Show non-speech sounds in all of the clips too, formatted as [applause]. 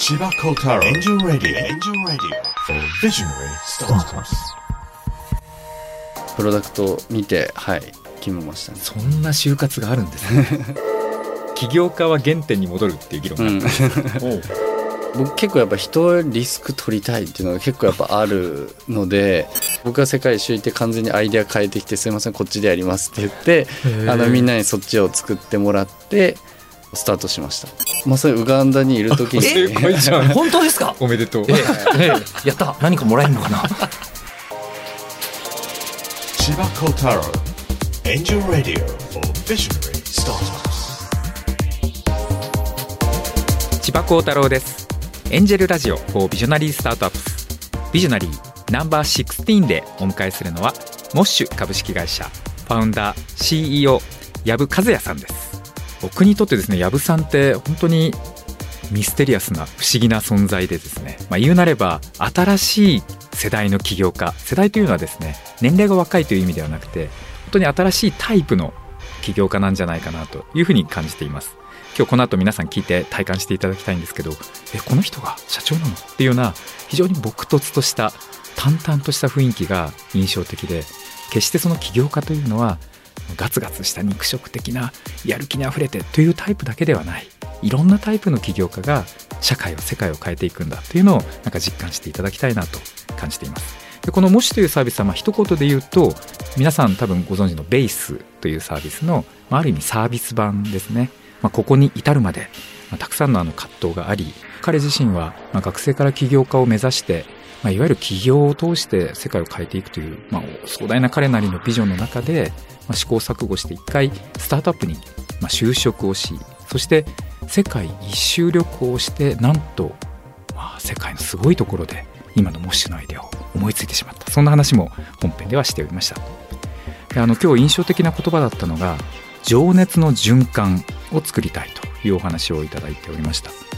千葉幸太郎エンジェルラディオエンジェルラディオ Visionary Startups. プロダクトを見てはい決めましたね。そんな就活があるんですね。[laughs] 起業家は原点に戻るっていう議論があった、[laughs] おう。僕結構やっぱ人リスク取りたいっていうのが結構やっぱあるので僕が世界一周行って完全にアイデア変えてきて「すいませんこっちでやります」って言ってあのみんなにそっちを作ってもらってスタートしました。まさにウガンダにいる時に。正解じゃん本当ですか？おめでとう。ええ。ええ。やった。何かもらえるのかな？千葉幸太郎エンジェルラディオ for Visionary Startups. 千葉幸太郎です。エンジェルラジオ for ビジョナリースタートアップスビジョナリーナンバー16でお迎えするのはモッシュ株式会社ファウンダー CEO 藪和也さんです僕にとってですね藪さんって本当にミステリアスな不思議な存在でですね、まあ、言うなれば新しい世代の起業家世代というのはですね年齢が若いという意味ではなくて本当に新しいタイプの起業家なんじゃないかなというふうに感じています。今日この後皆さん聞いて体感していただきたいんですけどえこの人が社長なの？っていうような非常に朴突とした淡々とした雰囲気が印象的で決してその起業家というのはガツガツした肉食的なやる気にあふれてというタイプだけではない。いろんなタイプの起業家が社会を世界を変えていくんだというのをなんか実感していただきたいなと感じています。でこの「もし」というサービスはまあ一言で言うと皆さん多分ご存知のベースというサービスの、まあ、る意味サービス版ですね、まあ、ここに至るまで、ま、たくさんのあの葛藤があり彼自身はま学生から起業家を目指してまあ、いわゆる起業を通して世界を変えていくという、まあ、壮大な彼なりのビジョンの中で、まあ、試行錯誤して一回スタートアップに、ま、就職をしそして世界一周旅行をしてなんと、まあ、世界のすごいところで今のモッシュのアイデアを思いついてしまった。そんな話も本編ではしておりました。であの今日印象的な言葉だったのが情熱の循環を作りたいというお話をいただいておりました。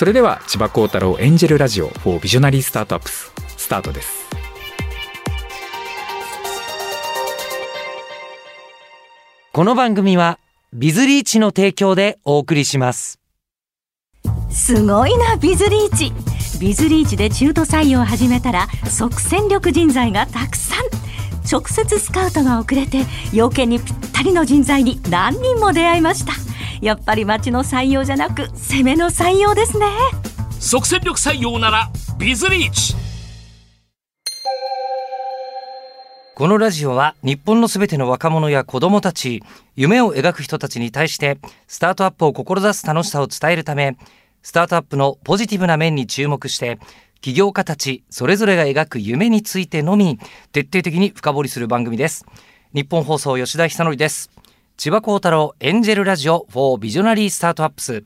それでは千葉幸太郎エンジェルラジオ for ビジョナリースタートアップススタートです。この番組はビズリーチの提供でお送りします。すごいなビズリーチ。ビズリーチで中途採用を始めたら即戦力人材がたくさん。直接スカウトが遅れて要件にぴったりの人材に何人も出会いましたやっぱり町の採用じゃなく攻めの採用ですね。即戦力採用ならビズリーチ。このラジオは日本のすべての若者や子供たち夢を描く人たちに対してスタートアップを志す楽しさを伝えるためスタートアップのポジティブな面に注目して起業家たちそれぞれが描く夢についてのみ徹底的に深掘りする番組です。日本放送吉田久典です千葉幸太郎エンジェルラジオ for ビジョナリースタートアップス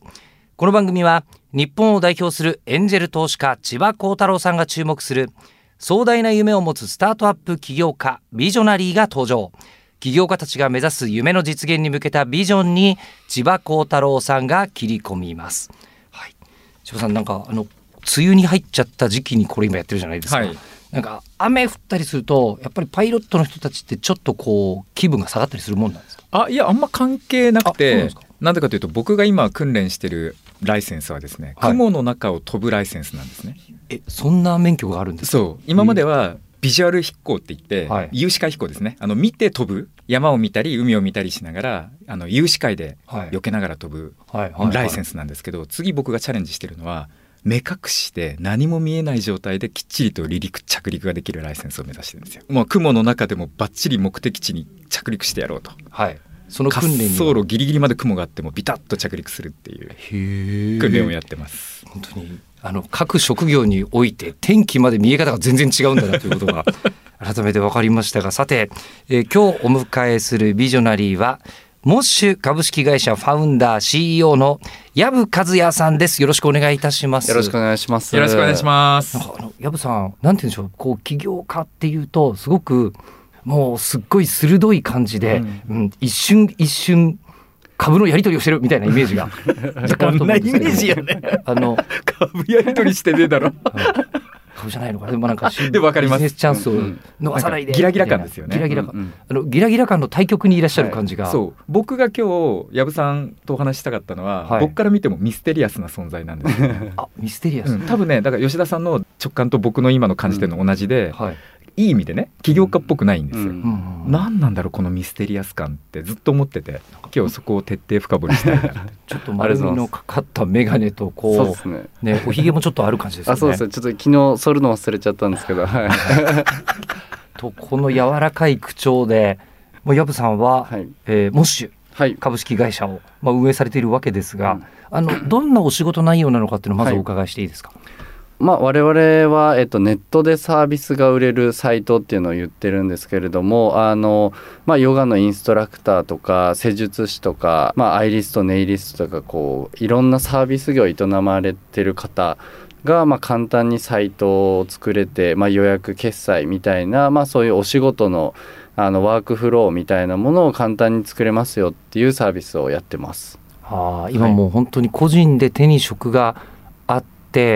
この番組は日本を代表するエンジェル投資家千葉幸太郎さんが注目する壮大な夢を持つスタートアップ起業家ビジョナリーが登場。起業家たちが目指す夢の実現に向けたビジョンに千葉幸太郎さんが切り込みます。はい。千葉さんなんかあの梅雨に入っちゃった時期にこれ今やってるじゃないですか、はい。なんか雨降ったりするとやっぱりパイロットの人たちってちょっとこう気分が下がったりするもんなんですか？あいやあんま関係なくてなんでか？というと僕が今訓練してるライセンスはですね、はい。雲の中を飛ぶライセンスなんですね。えそんな免許があるんですか？そう。今まではビジュアル飛行って言って、はい。有視界飛行ですね。あの見て飛ぶ山を見たり海を見たりしながらあの有視界ではい。避けながら飛ぶライセンスなんですけど、次僕がチャレンジしてるのは目隠しで何も見えない状態できっちりと離陸着陸ができるライセンスを目指してるんですよ。もう雲の中でもバッチリ目的地に着陸してやろうと。はい。その滑訓練に走路ギリギリまで雲があってもビタッと着陸するっていうへ訓練をやってます、本当にあの各職業において天気まで見え方が全然違うんだなということが改めて分かりましたがさて、えー今日お迎えするビジョナリーはモッシュ株式会社ファウンダー CEO の藪和也さんです。よろしくお願いいたします。よろしくお願いします。よろしくお願いします。藪さんなんて言うんでしょう。こう起業家っていうとすごくもうすっごい鋭い感じで、うん。一瞬一瞬株のやり取りをしてるみたいなイメージが [laughs] 若干あると思うんですけど。どんなイメージやね。あの株やり取りしてねえだろ株じゃないのかな。でもなんか [laughs] でもわかります。ビジネスチャンスをうん逃さないで。ギラギラ感ですよね。ギラギラ感、うんうんあのギラギラ感の対極にいらっしゃる感じが、そう。僕が今日藪さんとお話ししたかったのは、はい。僕から見てもミステリアスな存在なんですよ、[laughs] あミステリアス、うん。多分ねだから吉田さんの直感と僕の今の感じてるの同じで、はい、いい意味でね起業家っぽくないんですよ、うん。うん。何なんだろうこのミステリアス感ってずっと思ってて。今日そこを徹底深掘りしたいな [laughs] ちょっと丸みのかかった眼鏡とこうそうですね。ねおひげもちょっとある感じですよね。あそうですね。ちょっと昨日剃るの忘れちゃったんですけど。はい、とこの柔らかい口調でもう藪さんは、はい。えーモッシュはい、株式会社を、まあ、運営されているわけですが、うん。あのどんなお仕事内容なのかっていうのをまずお伺いしていいですか、まあ、我々は、えっと、ネットでサービスが売れるサイトっていうのを言ってるんですけれどもあの、まあ、ヨガのインストラクターとか施術師とか、まあ、アイリストネイリストとかこういろんなサービス業を営まれてる方が、まあ、簡単にサイトを作れて、まあ、予約決済みたいな、まあ、そういうお仕事のあのワークフローみたいなものを簡単に作れますよっていうサービスをやってます。あ今もう本当に個人で手に職があって、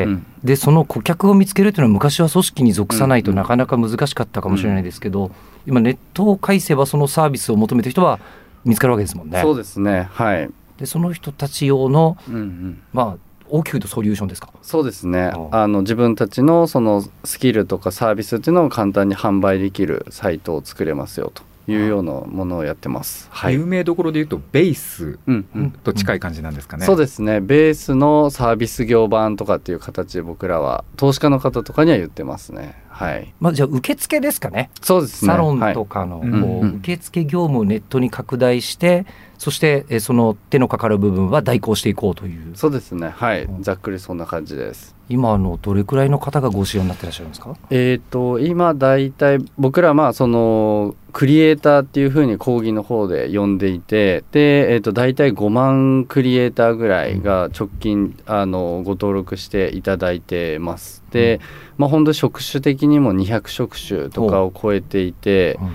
うん。でその顧客を見つけるっていうのは昔は組織に属さないとうんなかなか難しかったかもしれないですけど、今ネットを介せばそのサービスを求めてる人は見つかるわけですもんね。そうですね。はい、でその人たち用の、うんうん。まあ、大きく言うとソリューションですか？そうですね。あ。あの自分たちのそのスキルとかサービスっていうのを簡単に販売できるサイトを作れますよというようなものをやってます。はい、有名どころで言うとベースうんうん。と近い感じなんですかね、そうですね。ベースのサービス業版とかっていう形で僕らは投資家の方とかには言ってますね。はい。まあ、じゃあ受付ですかね。そうですね。サロンはいとかのこうんううん。受付業務をネットに拡大して、そしてえーその手のかかる部分は代行していこうという。そうですね。はい。うん。ざっくりそんな感じです。今あのどれくらいの方がご使用になってらっしゃるんですか？えー、と今大体僕らまあそのクリエイターっていうふうに講義の方で呼んでいてで、えー、と大体5万クリエイターぐらいが直近あのご登録していただいてます。で、まあ本当職種的にも200職種とかを超えていてうん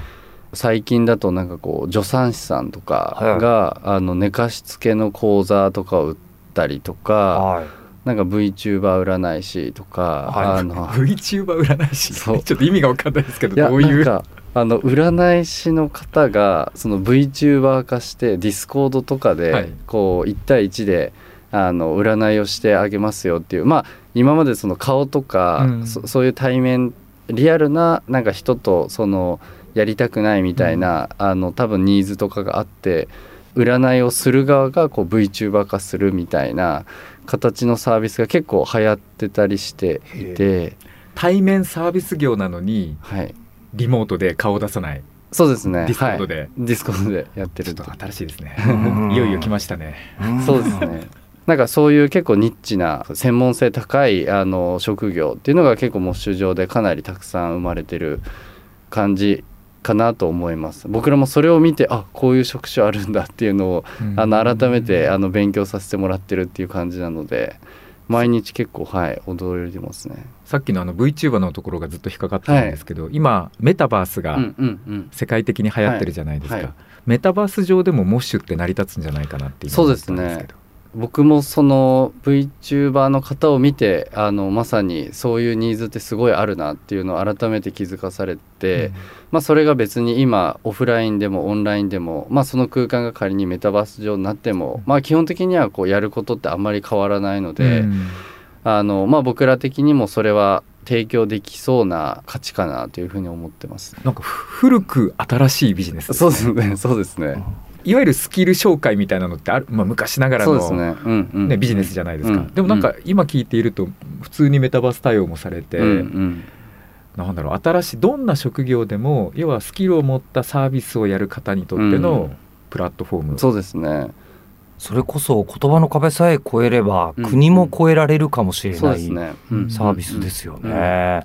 最近だとなんかこう助産師さんとかが、あの寝かしつけの講座とかを売ったりとかはい。なんか VTuber 占い師とか、はい。あの [laughs] VTuber 占い師？[laughs] ちょっと意味が分かんないですけどどういう？あの占い師の方がその VTuber 化してディスコードとかはい。でこう1対1であの占いをしてあげますよっていうまあ今までその顔とか、うん。そそういう対面リアルななんか人とそのやりたくないみたいな、あの多分ニーズとかがあって占いをする側がこう VTuber 化するみたいな形のサービスが結構流行ってたりしていて、対面サービス業なのにはい、リモートで顔を出さない。そうですね。ディスコードで。はい、ディスコードでやってちょっとると。新しいですね。うん。いよいよ来ましたね。そうですね。なんかそういう結構ニッチな専門性高いあの職業っていうのが結構 MOSH 上でかなりたくさん生まれてる感じかなと思います。僕らもそれを見てあこういう職種あるんだっていうのをあの改めてあの勉強させてもらってるっていう感じなので毎日結構はい驚いてますね。さっきのあの VTuber のところがずっと引っかかってたんですけど、今メタバースがうんうんうん。世界的に流行ってるじゃないですか、はい。はい。メタバース上でもモッシュって成り立つんじゃないかなって今そうですね思ったんけど僕もその VTuber の方を見てあのまさにそういうニーズってすごいあるなっていうのを改めて気づかされて、まあ、それが別に今オフラインでもオンラインでも、まあ、その空間が仮にメタバース上になっても、まあ、基本的にはこうやることってあんまり変わらないので、うん。あのまあ、僕ら的にもそれは提供できそうな価値かなというふうに思ってます。なんか古く新しいビジネスそうですね。そうですねいわゆるスキル紹介みたいなのってある、まあ、昔ながらのそうですね,、うんうん。ねビジネスじゃないですか、うん。でもなんか今聞いていると普通にメタバース対応もされて、うんうん。なんだろう新しいどんな職業でも要はスキルを持ったサービスをやる方にとってうのん。プラットフォーム、そうですね。それこそ言葉の壁さえ越えれば、うん国も越えられるかもしれないそうですね、うん。サービスですよね。うん。なん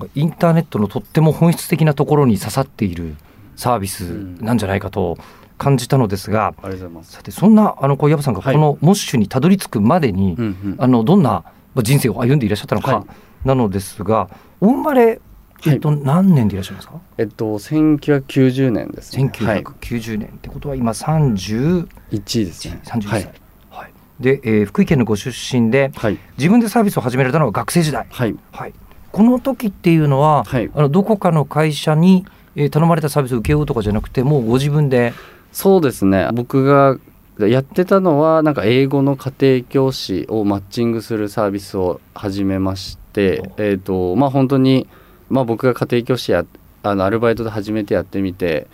かインターネットのとっても本質的なところに刺さっているサービスなんじゃないかと感じたのですが、ありがとうございます。さてそんなあの小籔さんがはい。このモッシュにたどり着くまでに、うんうん。あのどんなまあ人生を歩んでいらっしゃったのか、はなのですがお生まれ、えっと、何年でいらっしゃいますか、えっと1990年ですね。はい、1990年ってことは今31 1位ですね。30歳、はい。はい。で、えー福井県のご出身ではい。自分でサービスを始められたのは学生時代、はい。はい、この時っていうのは、はい。あのどこかの会社に、えー頼まれたサービスを受けようとかじゃなくてもうご自分でそうですね。僕がやってたのはなんか英語の家庭教師をマッチングするサービスを始めまして、えーとまあ、本当に、まあ、僕が家庭教師やあのアルバイトで初めてやってみて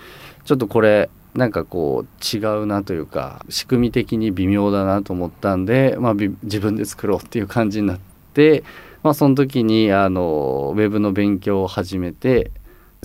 ちょっとこれなんかこう違うなというか仕組み的に微妙だなと思ったんで、まあ、自分で作ろうっていう感じになって、まあ、その時にあのウェブの勉強を始めて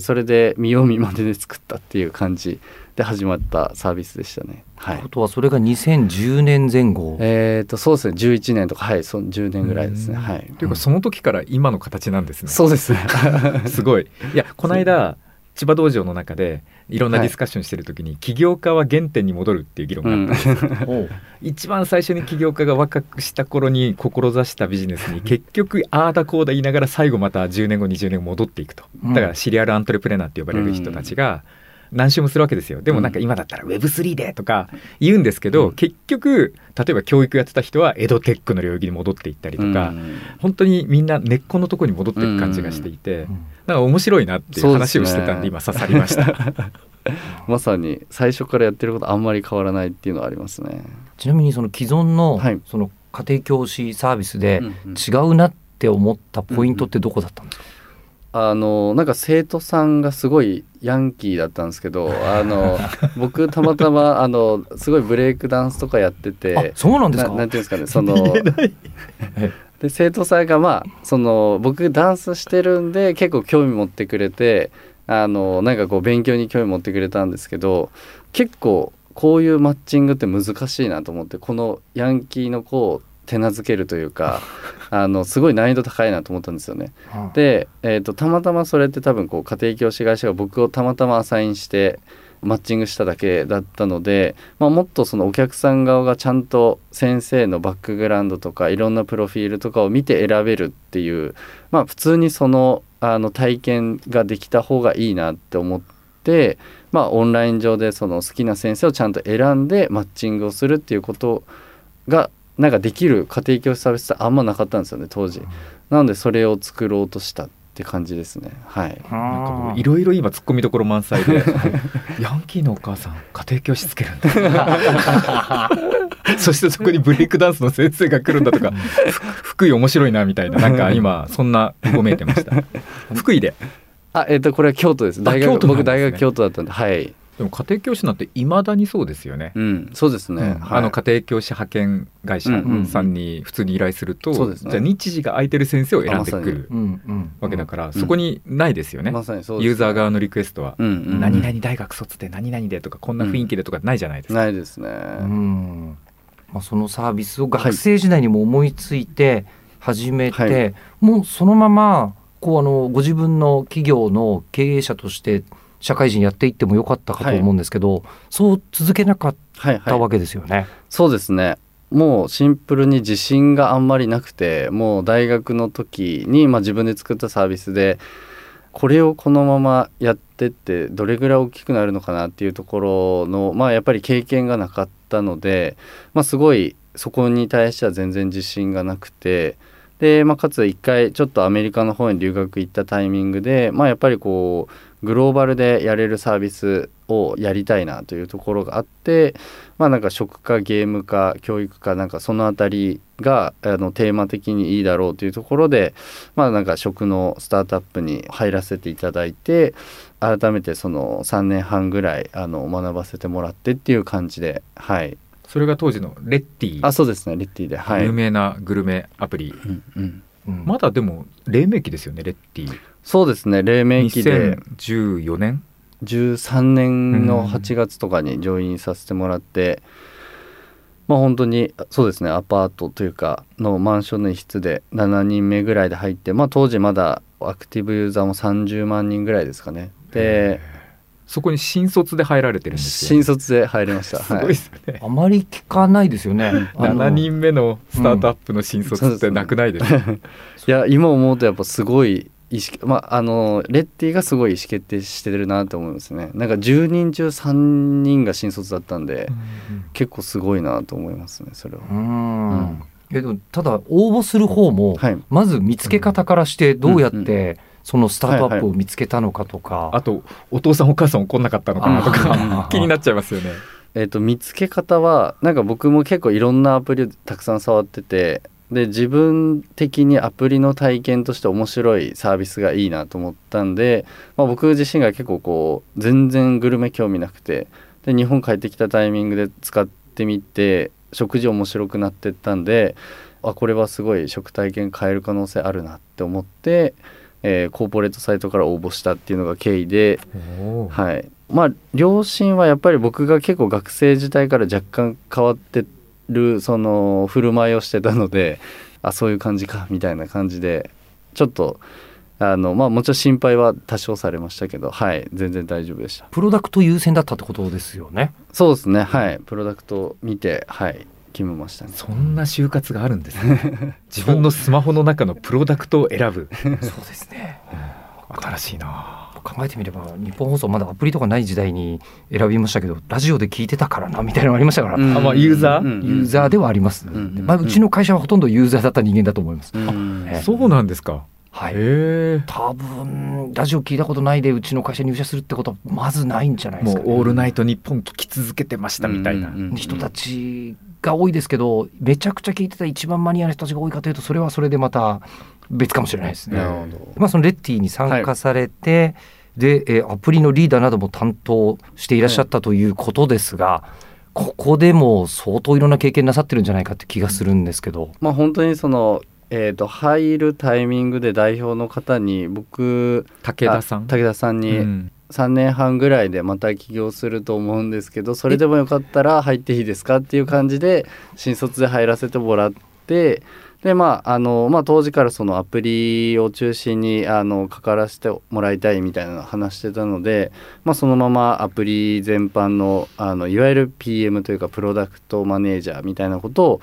それで見よう見まねで作ったっていう感じで始まったサービスでしたね。はいというこ。とはそれが2010年前後、えっ、とそうですね11年とかはいそう10年ぐらいですね。うんはい。というかその時から今の形なんですね。そうですね。[laughs] すごい。いやこの間千葉道場の中でいろんなディスカッションしてる時に、起業家は原点に戻るっていう議論があったんですう [laughs] 一番最初に起業家が若くした頃に志したビジネスに結局ああだこうだ言いながら最後また10年後20年後戻っていくとうんだからシリアルアントレプレナーって呼ばれる人たちが何周もするわけですよ。でもなんか今だったら Web3 でとか言うんですけど、うん。結局例えば教育やってた人はエドテックの領域に戻っていったりとか、うん。本当にみんな根っこのところに戻っていく感じがしていて、うん。なんか面白いなっていう話をしてたんで今刺さりました。[laughs] まさに最初からやってることあんまり変わらないっていうのはありますね。ちなみにその既存の、はい。その家庭教師サービスでうんうん。違うなって思ったポイントってどこだったんですか、あのなんか生徒さんがすごいヤンキーだったんですけどあの [laughs] 僕たまたまあのすごいブレイクダンスとかやってあてそうなんですか？ななんていうんですかねそので生徒さんがまあその僕ダンスしてるんで結構興味持ってくれてあのなんかこう勉強に興味持ってくれたんですけど結構こういうマッチングって難しいなと思ってこのヤンキーの子を手なずけるというか [laughs] あのすごい難易度高いなと思ったんですよね。うんで、えー、とたまたまそれって多分こう家庭教師会社が僕をたまたまアサインしてマッチングしただけだったので、まあ、もっとそのお客さん側がちゃんと先生のバックグラウンドとかいろんなプロフィールとかを見て選べるっていうまあ普通にそのあの体験ができた方がいいなって思って、まあ、オンライン上でその好きな先生をちゃんと選んでマッチングをするっていうことがなんかできる家庭教師サービスってあんまなかったんですよね当時。なのでそれを作ろうとしたって感じですね。はい。なんかいろいろ今突っ込みどころ満載で。[laughs] ヤンキーのお母さん家庭教師つけるんだ。[laughs] そしてそこにブレイクダンスの先生が来るんだとか。ふ福井面白いなみたいな。なんか今そんなごめいてました。[laughs] 福井で。あ、えっ、とこれは京都です。大学、ね。僕大学京都だったんで、はい。でも家庭教師なんていまだにそうですよね、うん、そうですね。うんはい。あの家庭教師派遣会社さんに普通に依頼すると、じゃあ日時が空いてる先生を選んでくるわけだから、そこにないですよね、まさにそうです、ユーザー側のリクエストは、うんうん、何々大学卒で何々でとかこんな雰囲気でとかないじゃないですか、ないですね。うん。まあ、そのサービスを学生時代にも思いついて始めて、はい。もうそのままこうあのご自分の企業の経営者として社会人やっていってもよかったかと思うんですけど、そう続けなかっはいはい。たわけですよね。そうですね。もうシンプルに自信があんまりなくてもう大学の時に、まあ、自分で作ったサービスでこれをこのままやってってどれぐらい大きくなるのかなっていうところのまあやっぱり経験がなかったので、まあ、すごいそこに対しては全然自信がなくてで、まあ、かつ一回ちょっとアメリカの方に留学行ったタイミングで、まあ、やっぱりこうグローバルでやれるサービスをやりたいなというところがあってまあなんか食かゲームか教育かなんかそのあたりがあのテーマ的にいいだろうというところでまあなんか食のスタートアップに入らせていただいて改めてその3年半ぐらいあの学ばせてもらってっていう感じではい。それが当時のレッティ。あそうですね。レッティではい。有名なグルメアプリ、うんうんうん。まだでも黎明期ですよねレッティそうですね黎明期で。2014年？13年の8月とかにジョインさせてもらって、まあ本当にそうですねアパートというかのマンションの一室で7人目ぐらいで入って、まあ、当時まだアクティブユーザーも30万人ぐらいですかね。でそこに新卒で入られてるんですよ新卒で入りました。すごいはいですよね、あまり聞かないですよね。[laughs] あの7人目のスタートアップの新卒ってなくないですか、[laughs] いや今思うとやっぱすごい意識まああのレッティがすごい意思決定してるなと思いますね。なんか10人中3人が新卒だったんで、結構すごいなと思いますねそれは。うん。うん。えでもただ応募する方も、はい。まず見つけ方からしてどうやっうんてそのスタートアップを見つけたのかとか、あとお父さんお母さん怒んなかったのかなとあかー。[laughs] 気になっちゃいますよね。えー、と見つけ方はなんか僕も結構いろんなアプリをたくさん触っててで自分的にアプリの体験として面白いサービスがいいなと思ったんで、まあ、僕自身が結構こう全然グルメ興味なくてで日本帰ってきたタイミングで使ってみて食事面白くなってったんであこれはすごい食体験変える可能性あるなって思って、えーコーポレートサイトから応募したっていうのが経緯ではい、まあ両親はやっぱり僕が結構学生時代から若干変わってるその振る舞いをしてたのであそういう感じかみたいな感じでちょっとあのまあもちろん心配は多少されましたけどはい全然大丈夫でしたプロダクト優先だったってことですよね。そうですねはいプロダクトを見てはい決めましたねそんな就活があるんですね。[laughs] 自分のスマホの中のプロダクトを選ぶ。そうですね。新しいな。考えてみれば日本放送まだアプリとかない時代に選びましたけどラジオで聞いてたからなみたいなのありましたから、うん。あまあユーザー？うん。ユーザーではあります、んうんまあ、うちの会社はほとんどユーザーだった人間だと思います、うん。えそうなんですか。はい。へえ。多分ラジオ聞いたことないでうちの会社に入社するってことはまずないんじゃないでもうすか、ね、オールナイト日本聞き続けてましたみたいな。うんうんうん。人たちが多いですけどめちゃくちゃ聞いてた一番マニアな人たちが多いかというとそれはそれでまた別かもしれないですね。なるほど。まあ、そのレッティに参加されて、で、えーアプリのリーダーなども担当していらっしゃったということですが、ここでも相当いろんな経験なさってるんじゃないかって気がするんですけど、まあ本当にそのえー、と入るタイミングで代表の方に僕武田さん？あ武田さんにうん。3年半ぐらいでまた起業すると思うんですけどそれでもよかったら入っていいですかっていう感じで新卒で入らせてもらってでまああの、まあ、当時からそのアプリを中心にあの関わらせてもらいたいみたいなのを話してたので、まあ、そのままアプリ全般のあのいわゆる PM というかプロダクトマネージャーみたいなことを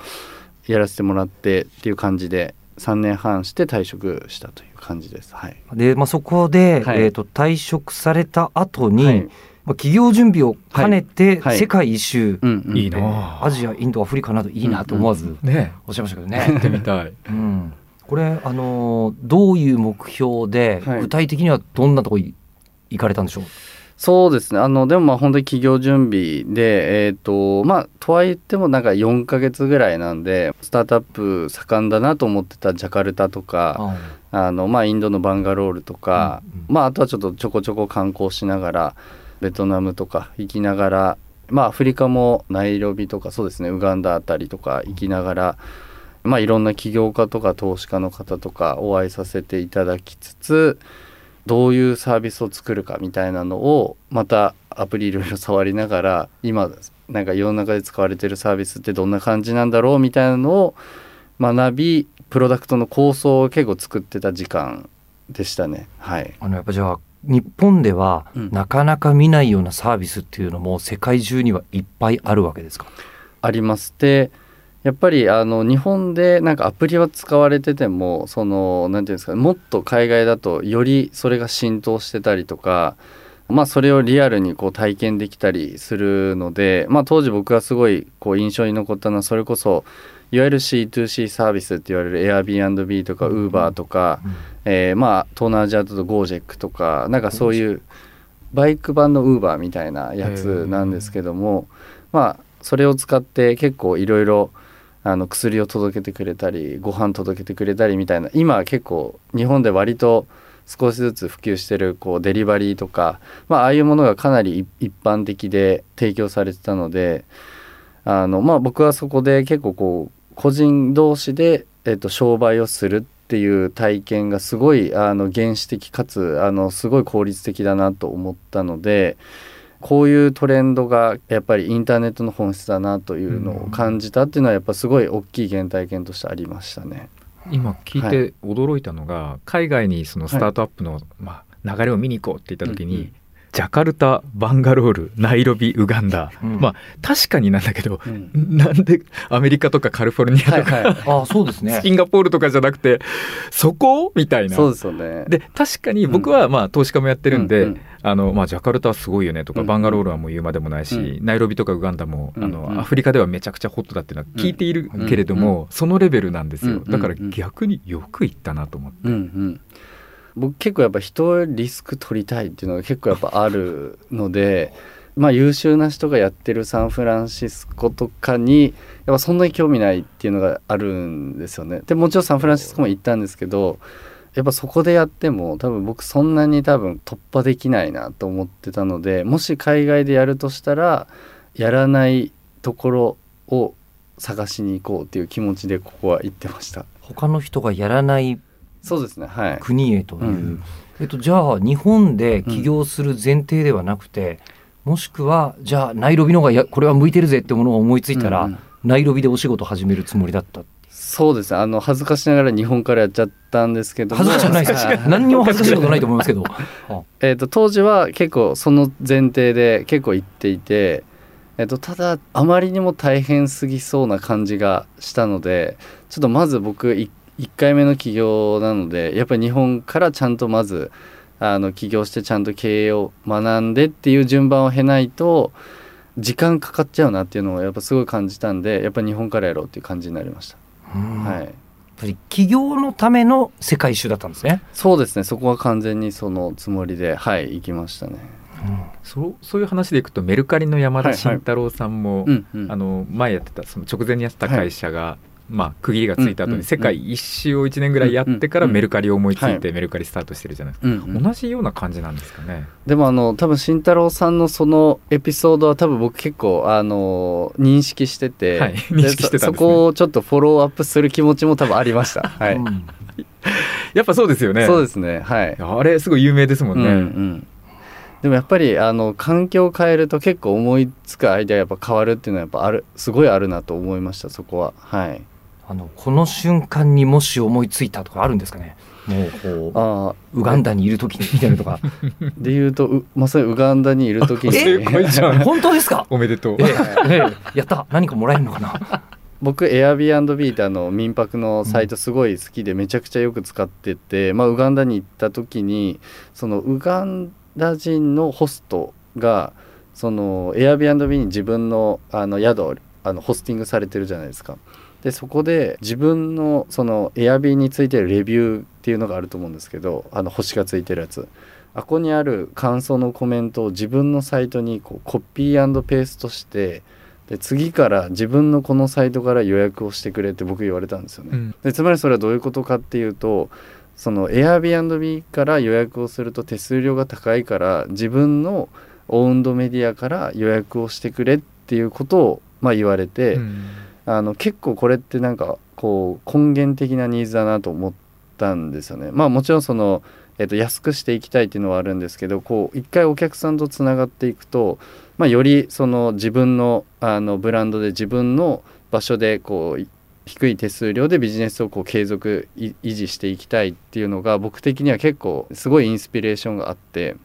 やらせてもらってっていう感じで3年半して退職したという感じです。はい。で、まあ、そこで、はい。えー、と退職された後に、はいまあ、企業準備を兼ねてはい。世界一周、うんうん。いいなアジアインドアフリカなどいいなと思わずねおっしゃいましたけどやっね。てみたい。うん、これあのーどういう目標で、はい。具体的にはどんなところ行かれたんでしょう？そうですね。あのでもまあ本当に企業準備でえっ、とまあとはいってもなんか4ヶ月ぐらいなんでスタートアップ盛んだなと思ってたジャカルタとかあのまあインドのバンガロールとか、うんうん。まああとはちょっとちょこちょこ観光しながらベトナムとか行きながらまあアフリカもナイロビとかそうですねウガンダあたりとか行きながらまあいろんな起業家とか投資家の方とかお会いさせていただきつつどういうサービスを作るかみたいなのをまたアプリいろいろ触りながら今なんか世の中で使われてるサービスってどんな感じなんだろうみたいなのを学びプロダクトの構想を結構作ってた時間でしたね。はい。あのやっぱじゃあ日本ではうんなかなか見ないようなサービスっていうのも世界中にはいっぱいあるわけですか？ありますでやっぱりあの日本でなんかアプリは使われててもそのなんていうんですかねもっと海外だとよりそれが浸透してたりとかまあそれをリアルにこう体験できたりするのでまあ当時僕がすごいこう印象に残ったのはそれこそいわゆる C2C サービスって言われる Airbnb とか Uber とか、えーまあ東南アジアだと Gojek とかなんかそういうバイク版の Uber みたいなやつなんですけどもまあそれを使って結構いろいろあの薬を届けてくれたりご飯届けてくれたりみたいな今は結構日本で割と少しずつ普及してるこうデリバリーとか、まあ、ああいうものがかなり一般的で提供されてたのであの、まあ、僕はそこで結構こう個人同士で、えっと、商売をするっていう体験がすごいあの原始的かつあのすごい効率的だなと思ったのでこういうトレンドがやっぱりインターネットの本質だなというのを感じたっていうのはやっぱすごい大きい原体験としてありましたね。今聞いて驚いたのが、海外にそのスタートアップの、まあ、流れを見に行こうって言った時に、うんうんジャカルタバンガロールナイロビウガンダ、うん。まあ確かになんだけど、うん。なんでアメリカとかカリフォルニアとか、はいはい。ああそうですね。シンガポールとかじゃなくてそこ？みたいな。そうですよね。で確かに僕はまあ投資家もやってるんで、うんうん。あのまあ、ジャカルタはすごいよねとか、うんバンガロールはもう言うまでもないし、うナイロビとかウガンダも、うん。あのうんアフリカではめちゃくちゃホットだっていうのは聞いているけれども、そのレベルなんですよ、うんだから逆によく行ったなと思って。僕結構やっぱ人リスク取りたいっていうのが結構やっぱあるのでまあ優秀な人がやってるサンフランシスコとかにやっぱそんなに興味ないっていうのがあるんですよね。でもちろんサンフランシスコも行ったんですけどやっぱそこでやっても多分僕そんなに多分突破できないなと思ってたのでもし海外でやるとしたらやらないところを探しに行こうっていう気持ちでここは行ってました。他の人がやらないそうですねはい。国へという、うん。えっと、じゃあ日本で起業する前提ではなくて、もしくはじゃあナイロビの方がやこれは向いてるぜってものを思いついたら、うん。うんナイロビでお仕事始めるつもりだった。そうですね。あの恥ずかしながら日本からやっちゃったんですけども。恥ずかしくないです。はい。何にも恥ずかしいことないと思いますけど。[laughs] あ。えー、と当時は結構その前提で結構行っていて、えー、とただあまりにも大変すぎそうな感じがしたのでちょっとまず僕1回目の起業なのでやっぱり日本からちゃんとまずあの起業してちゃんと経営を学んでっていう順番を経ないと時間かかっちゃうなっていうのをやっぱすごい感じたんでやっぱ日本からやろうっていう感じになりました。うん。やっはいぱり起業のための世界一周だったんですね。そうですね。そこは完全にそのつもりではい行きましたね。そうそういう話でいくとメルカリの山田はいはい。慎太郎さんも、あの前やってたその直前にやってた会社が、まあ、区切りがついた後に世界一周を1年ぐらいやってからメルカリを思いついはてメルカリスタートしてるじゃないですか、うんうん同じような感じなんですかね。でもあの多分慎太郎さんのそのエピソードは多分僕結構あの認識してて、はいで認識してたんですねそそこをちょっとフォローアップする気持ちも多分ありました。はい、う [laughs] んやっぱそうですよね。そうですね。はい。あれすごい有名ですもんね。うんうんでもやっぱりあの環境を変えると結構思いつくアイデアやっぱ変わるっていうのはやっぱあるすごいあるなと思いましたそこははいあのこの瞬間にもし思いついたとかあるんですかね？もうこあうウガンダにいる時にみたいなとか。あで言うとう [laughs] まさにウガンダにいる時に本当ですか？おめでとう。ええええやった何かもらえるのかな？[laughs] 僕 Airbnb ってあの民泊のサイトすごい好きでめちゃくちゃよく使ってて、まあ、ウガンダに行った時にそのウガンダ人のホストがその Airbnb に自分のあの宿をあのホスティングされてるじゃないですか。でそこで自分のその Airb についてるレビューっていうのがあると思うんですけどあの星がついてるやつ。あここにある感想のコメントを自分のサイトにこうコピーペーストしてで次から自分のこのサイトから予約をしてくれって僕言われたんですよね。うん。でつまりそれはどういうことかっていうとその Airbnb から予約をすると手数料が高いから自分のオウンドメディアから予約をしてくれっていうことをまあ言われて、うんあの結構これってなんかこう根源的なニーズだなと思ったんですよね。まあもちろんその、えっと安くしていきたいっていうのはあるんですけどこう一回お客さんとつながっていくと、まあ、よりその自分のあのブランドで自分の場所でこう低い手数料でビジネスをこう継続維持していきたいっていうのが僕的には結構すごいインスピレーションがあって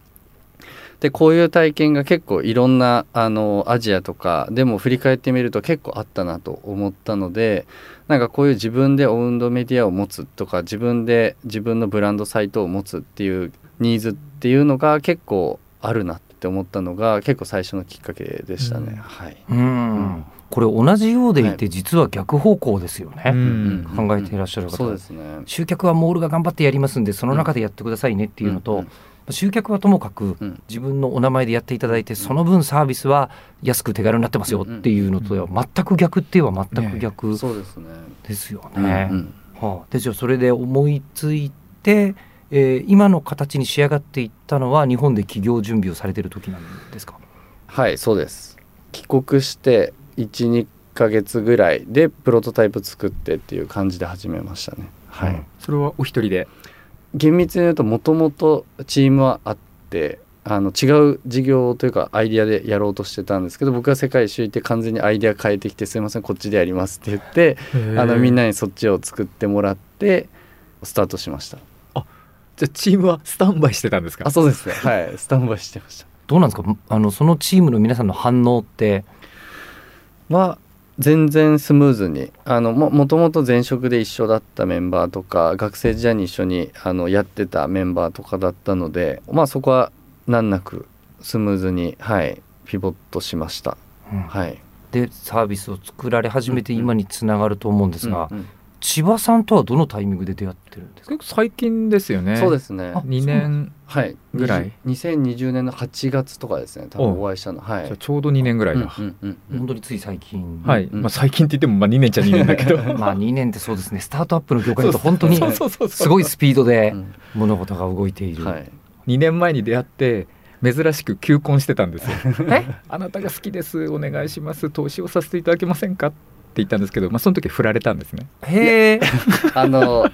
でこういう体験が結構いろんなあのアジアとかでも振り返ってみると結構あったなと思ったのでなんかこういう自分でオウンドメディアを持つとか自分で自分のブランドサイトを持つっていうニーズっていうのが結構あるなって思ったのが結構最初のきっかけでしたね。うんはい、うん。これ同じようでいて実は逆方向ですよね。うん考えていらっしゃる方。そうですね。集客はモールが頑張ってやりますんでその中でやってくださいねっていうのと、うんうん集客はともかくうん。自分のお名前でやっていただいてその分サービスは安く手軽になってますよっていうのとは全く逆って言えば全く逆そうですね。ですようんね。うん。はあ、でじゃあそれで思いついて、えー今の形に仕上がっていったのは日本で起業準備をされてる時なんですか？はいそうです。帰国して12ヶ月ぐらいでプロトタイプ作ってっていう感じで始めましたね。はい、うんそれはお一人で？厳密に言うともともとチームはあってあの違う事業というかアイディアでやろうとしてたんですけど僕が世界一周行って完全にアイディア変えてきてすいませんこっちでやりますって言ってあのみんなにそっちを作ってもらってスタートしました。じゃあチームはスタンバイしてたんですか？あそうですね。はい。スタンバイしてました。どうなんですか？あのそのチームの皆さんの反応って？は全然スムーズにあのももともと前職で一緒だったメンバーとか学生時代に一緒にあのやってたメンバーとかだったのでまあそこは難なくスムーズにはいピボットしました、うん。はい。でサービスを作られ始めて今につながると思うんですが、うんうん千葉さんとはどのタイミングで出会ってるんですか？結構最近ですよね。そうですね。2年はい。ぐらい。2020年の8月とかですね多分お会いしたの。はい。じゃあちょうど2年ぐらいだ、うんうんうんうん。本当につい最近、はい、うんまあ、最近って言ってもまあ2年じゃ2年だけど。[laughs] まあ2年ってそうですね。スタートアップの業界だと本当にすごいスピードでうん。物事が動いている、はい。2年前に出会って珍しく求婚してたんですよ。[laughs] え？あなたが好きですお願いします投資をさせていただけませんか？って言ったんですけど、まあ、その時振られたんですね。へえ、あの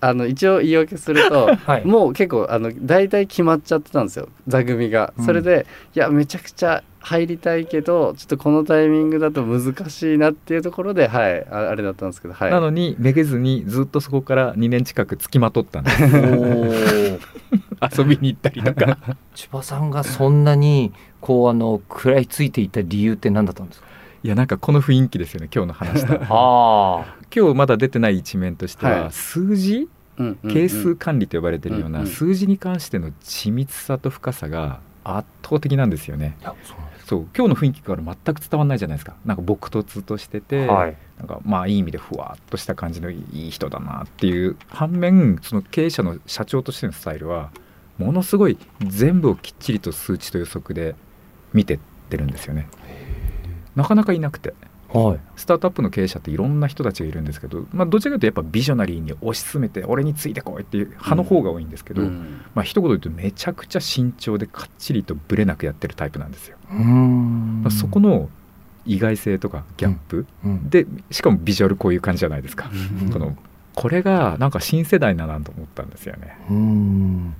あの一応言い訳するとはい、もう結構あの大体決まっちゃってたんですよ。座組が。うん。それで、いやめちゃくちゃ入りたいけどちょっとこのタイミングだと難しいなっていうところではいああれだったんですけどはい。なのにめげずにずっとそこから2年近くつきまとったんです。[laughs] 遊びに行ったりとか。[laughs] 千葉さんがそんなにこうあの食らいついていた理由って何だったんですか？いやなんかこの雰囲気ですよね今日の話した [laughs] あ今日まだ出てない一面としては、はい。数字？うんうんうん。係数管理と呼ばれてるよううんうなん。数字に関しての緻密さと深さが圧倒的なんですよね。そう今日の雰囲気から全く伝わらないじゃないですか。なんか朴突としてて、はい。なんかまあいい意味でふわっとした感じのいい人だなっていう反面その経営者の社長としてのスタイルはものすごい全部をきっちりと数値と予測で見てってるんですよねなかなかいなくて。はい。スタートアップの経営者っていろんな人たちがいるんですけど、まあ、どちらかというとやっぱビジョナリーに推し進めて俺についてこいっていう派の方が多いんですけど、うんまあ一言で言うとめちゃくちゃ慎重でかっちりとブレなくやってるタイプなんですよ。うーん。まあそこの意外性とかギャップ、うん。でしかもビジュアルこういう感じじゃないですか。うん。このこれがなんか新世代だなと思ったんですよね。うーん。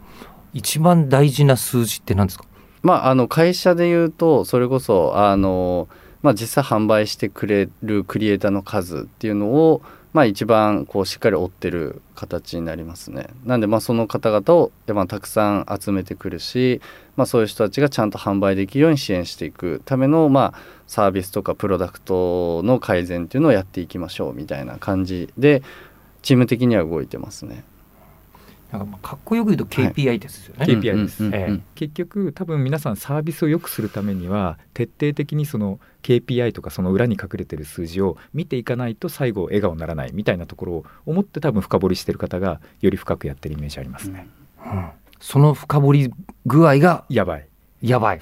一番大事な数字って何ですか？まああの会社で言うとそれこそあのまあ実際販売してくれるクリエイターの数っていうのをまあ一番こうしっかり追ってる形になりますね。なんでまあその方々をまあたくさん集めてくるし、まあそういう人たちがちゃんと販売できるように支援していくためのまあサービスとかプロダクトの改善っていうのをやっていきましょうみたいな感じでチーム的には動いてますね。なんかまあかっこよく言うと KPI ですよね、KPI です。結局多分皆さんサービスを良くするためには徹底的にその KPI とかその裏に隠れてる数字を見ていかないと最後笑顔にならないみたいなところを思って多分深掘りしてる方がより深くやってるイメージありますね。うん。その深掘り具合がやばい。[laughs] やばい。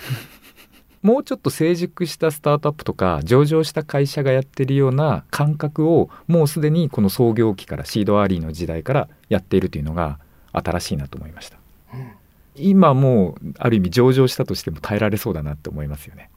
もうちょっと成熟したスタートアップとか上場した会社がやってるような感覚をもうすでにこの創業期からシードアーリーの時代からやっているというのが新しいなと思いました、今もうある意味上場したとしても耐えられそうだなって思いますよね。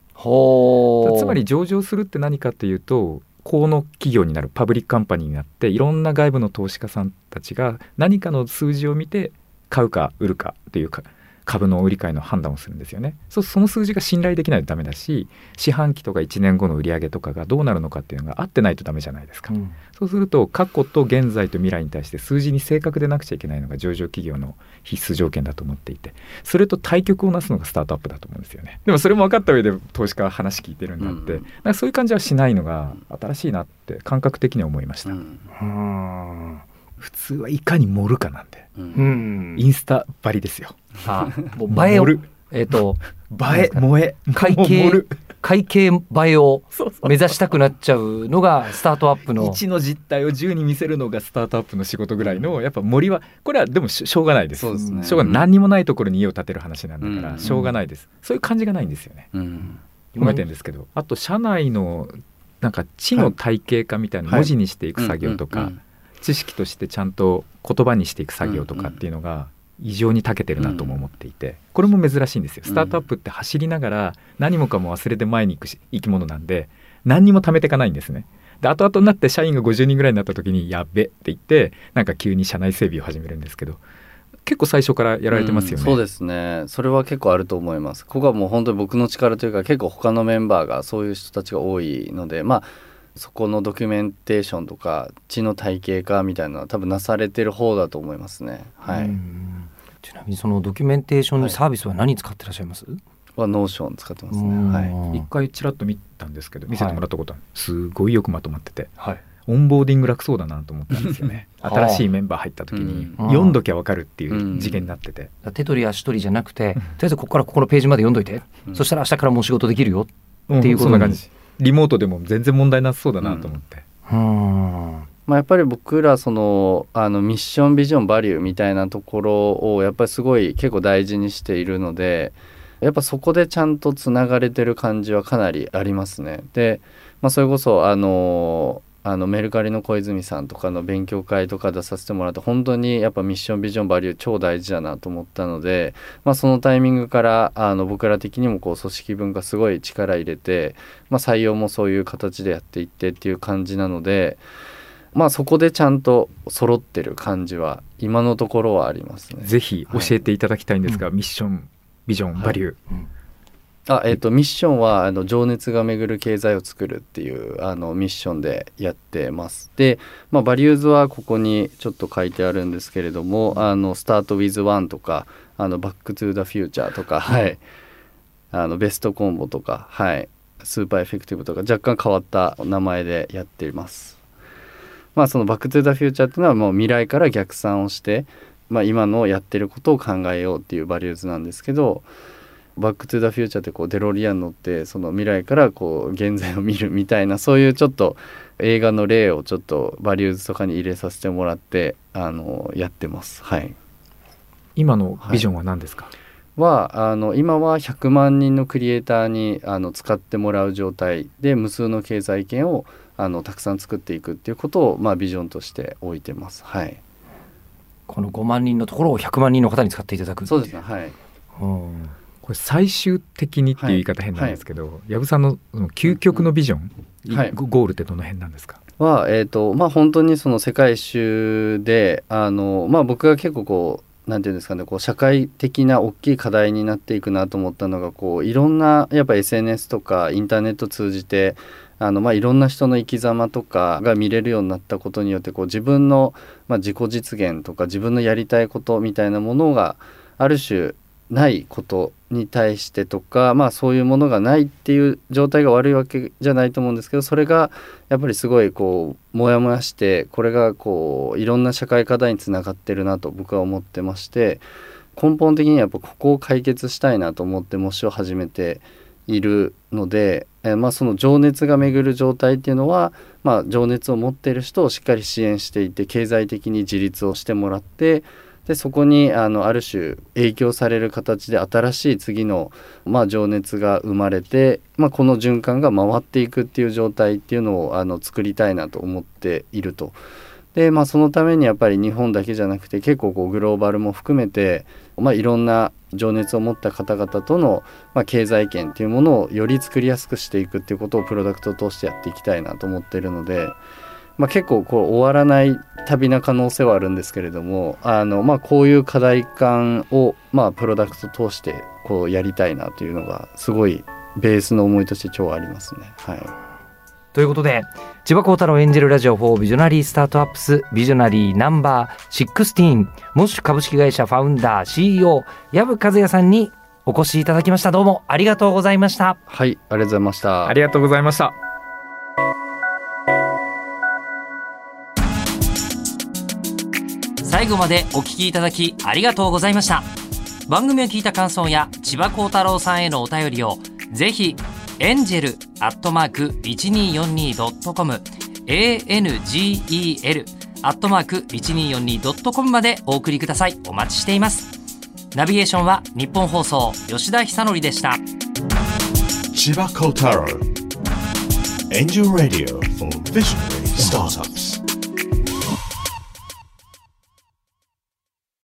つまり上場するって何かっていうとこの企業になるパブリックカンパニーになっていろんな外部の投資家さんたちが何かの数字を見て買うか売るかっていうか株の売り買いの判断をするんですよね。そうその数字が信頼できないとダメだし四半期とか1年後の売り上げとかがどうなるのかっていうのが合ってないとダメじゃないですか、うん。そうすると過去と現在と未来に対して数字に正確でなくちゃいけないのが上場企業の必須条件だと思っていてそれと対極をなすのがスタートアップだと思うんですよね。でもそれも分かった上で投資家は話聞いてるんだって、うん。なんかそういう感じはしないのが新しいなって感覚的には思いました、うん。うん普通はいかに盛るかなんでうん。うん。インスタばりですよ。あ [laughs] もう映えをえっ、と [laughs] 映え萌え。会計会計映えを目指したくなっちゃうのがスタートアップの。1の実態を10に見せるのがスタートアップの仕事ぐらいのやっぱ森はこれはでもししょうがないです。そうですね。しょうがない。何にもないところに家を建てる話なんだから、うん。しょうがないです。そういう感じがないんですよね。うん。褒めてんですけど。あと社内のなんか知の体系化みたいなはい。文字にしていく作業とか、うんうん知識としてちゃんと言葉にしていく作業とかっていうのが異常に長けてるなとも思っていてこれも珍しいんですよ。スタートアップって走りながら何もかも忘れて前に行くし生き物なんで何にも貯めていかないんですね。で後々になって社員が50人ぐらいになった時にやっべって言ってなんか急に社内整備を始めるんですけど結構最初からやられてますよね、うんそうですね。それは結構あると思います。ここはもう本当に僕の力というか結構他のメンバーがそういう人たちが多いのでまあそこのドキュメンテーションとか知の体系化みたいなのは多分なされてる方だと思いますね。はい、うん。ちなみにそのドキュメンテーションにサービスは何使ってらっしゃいます、は Notion 使ってますうん。ねはい。一回ちらっと見たんですけど見せてもらったことある、すごいよくまとまってて。はい。オンボーディング楽そうだなと思ったんですよね。は [laughs] あ新しいメンバー入った時にうん。読んどきゃ分かるっていう次元になってて、手取り足取りじゃなくてとりあえずここからここのページまで読んどいて、うん。そしたら明日からもう仕事できるようんっていうことにそんな感じリモートでも全然問題なさそうだなと思って、うんまあ、やっぱり僕らそのあのミッションビジョンバリューみたいなところをやっぱりすごい結構大事にしているのでやっぱそこでちゃんとつながれてる感じはかなりありますね。で、まあ、それこそあのあのメルカリの小泉さんとかの勉強会とか出させてもらって本当にやっぱミッションビジョンバリュー超大事だなと思ったので、まあ、そのタイミングからあの僕ら的にもこう組織文化すごい力入れて、まあ、採用もそういう形でやっていってっていう感じなので。まあそこでちゃんと揃ってる感じは今のところはありますね。ぜひ教えていただきたいんですが、ミッションビジョンバリュー、あえっ、とミッションはあの情熱が巡る経済を作るっていうあのミッションでやってます。で、まあバリューズはここにちょっと書いてあるんですけれども、あのスタートウィズワンとか、あのバックトゥーザフューチャーとか、はい、あのベストコンボとか、はい、スーパーエフェクティブとか若干変わった名前でやっています。まあそのバックトゥーザフューチャーっていうのはもう未来から逆算をして、まあ今のやってることを考えようっていうバリューズなんですけど。バック・トゥ・ザ・フューチャーってこうデロリアン乗ってその未来からこう現在を見るみたいな [laughs] そういうちょっと映画の例をちょっとバリューズとかに入れさせてもらってあのやってます。はい、今のビジョンは何ですか、はあの今は100万人のクリエイターにあの使ってもらう状態で無数の経済圏をあのたくさん作っていくっていうことを、まあ、ビジョンとして置いてます。はい、この5万人のところを100万人の方に使っていただくそうですね、はい、うんこれ最終的にっていう言い方変なんですけど、藪さんの究極のビジョン、はい。ゴゴールってどの辺なんですか、は、えーとまあ、本当にその世界一周であの、まあ、僕が結構こうなんていうんですかねこう社会的な大きい課題になっていくなと思ったのがこういろんなやっぱ SNS とかインターネット通じてあの、まあ、いろんな人の生き様とかが見れるようになったことによってこう自分の、まあ、自己実現とか自分のやりたいことみたいなものがある種ないことに対してとか、まあ、そういうものがないっていう状態が悪いわけじゃないと思うんですけどそれがやっぱりすごいこうモヤモヤしてこれがこういろんな社会課題につながってるなと僕は思ってまして根本的にやっぱここを解決したいなと思って模試を始めているので、えまあ、その情熱が巡る状態っていうのは、まあ、情熱を持っている人をしっかり支援していて経済的に自立をしてもらってでそこにあのある種影響される形で新しい次の、まあ、情熱が生まれて、まあ、この循環が回っていくっていう状態っていうのをあの作りたいなと思っていると。でまあ、そのためにやっぱり日本だけじゃなくて結構こうグローバルも含めて、まあ、いろんな情熱を持った方々との、まあ、経済圏っていうものをより作りやすくしていくっていうことをプロダクトを通してやっていきたいなと思ってるので、まあ、結構こう終わらない旅な可能性はあるんですけれどもあの、まあ、こういう課題感を、まあ、プロダクト通してこうやりたいなというのがすごいベースの思いとして超ありますね。はいということで千葉幸太郎エンジェルラジオ4ビジョナリースタートアップスビジョナリーナンバー16モッシュ株式会社ファウンダー CEO 藪和也さんにお越しいただきましたどうもありがとうございましたはい、ありがとうございました。ありがとうございました最後までお聞きいただきありがとうございました番組を聞いた感想や千葉幸太郎さんへのお便りをぜひエンジェルアットマーク 1242.com angel アットマーク 1242.com までお送りくださいお待ちしていますナビゲーションは日本放送吉田久典でした Chiba Kotaro. Angel Radio for Visionary Startups.